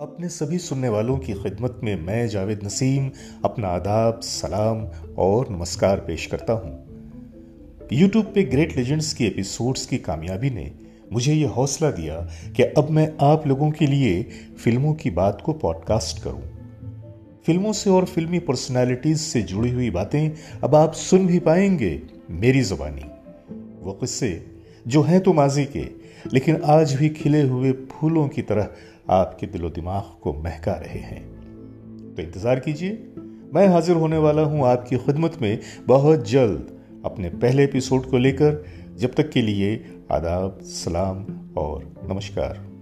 अपने सभी सुनने वालों की खिदमत में मैं, जावेद नसीम, अपना आदाब, सलाम और नमस्कार पेश करता हूँ। यूट्यूब पे ग्रेट लेजेंड्स की एपिसोड्स की कामयाबी ने मुझे यह हौसला दिया कि अब मैं आप लोगों के लिए फ़िल्मों की बात को पॉडकास्ट करूँ। फ़िल्मों से और फिल्मी पर्सनालिटीज से जुड़ी हुई बातें अब आप सुन भी पाएँगे मेरी जुबानी। वो किस्से जो हैं तो माजी के, लेकिन आज भी खिले हुए फूलों की तरह आपके दिलो दिमाग को महका रहे हैं। तो इंतज़ार कीजिए। मैं हाजिर होने वाला हूँ आपकी खिदमत में बहुत जल्द अपने पहले एपिसोड को लेकर। जब तक के लिए आदाब, सलाम और नमस्कार।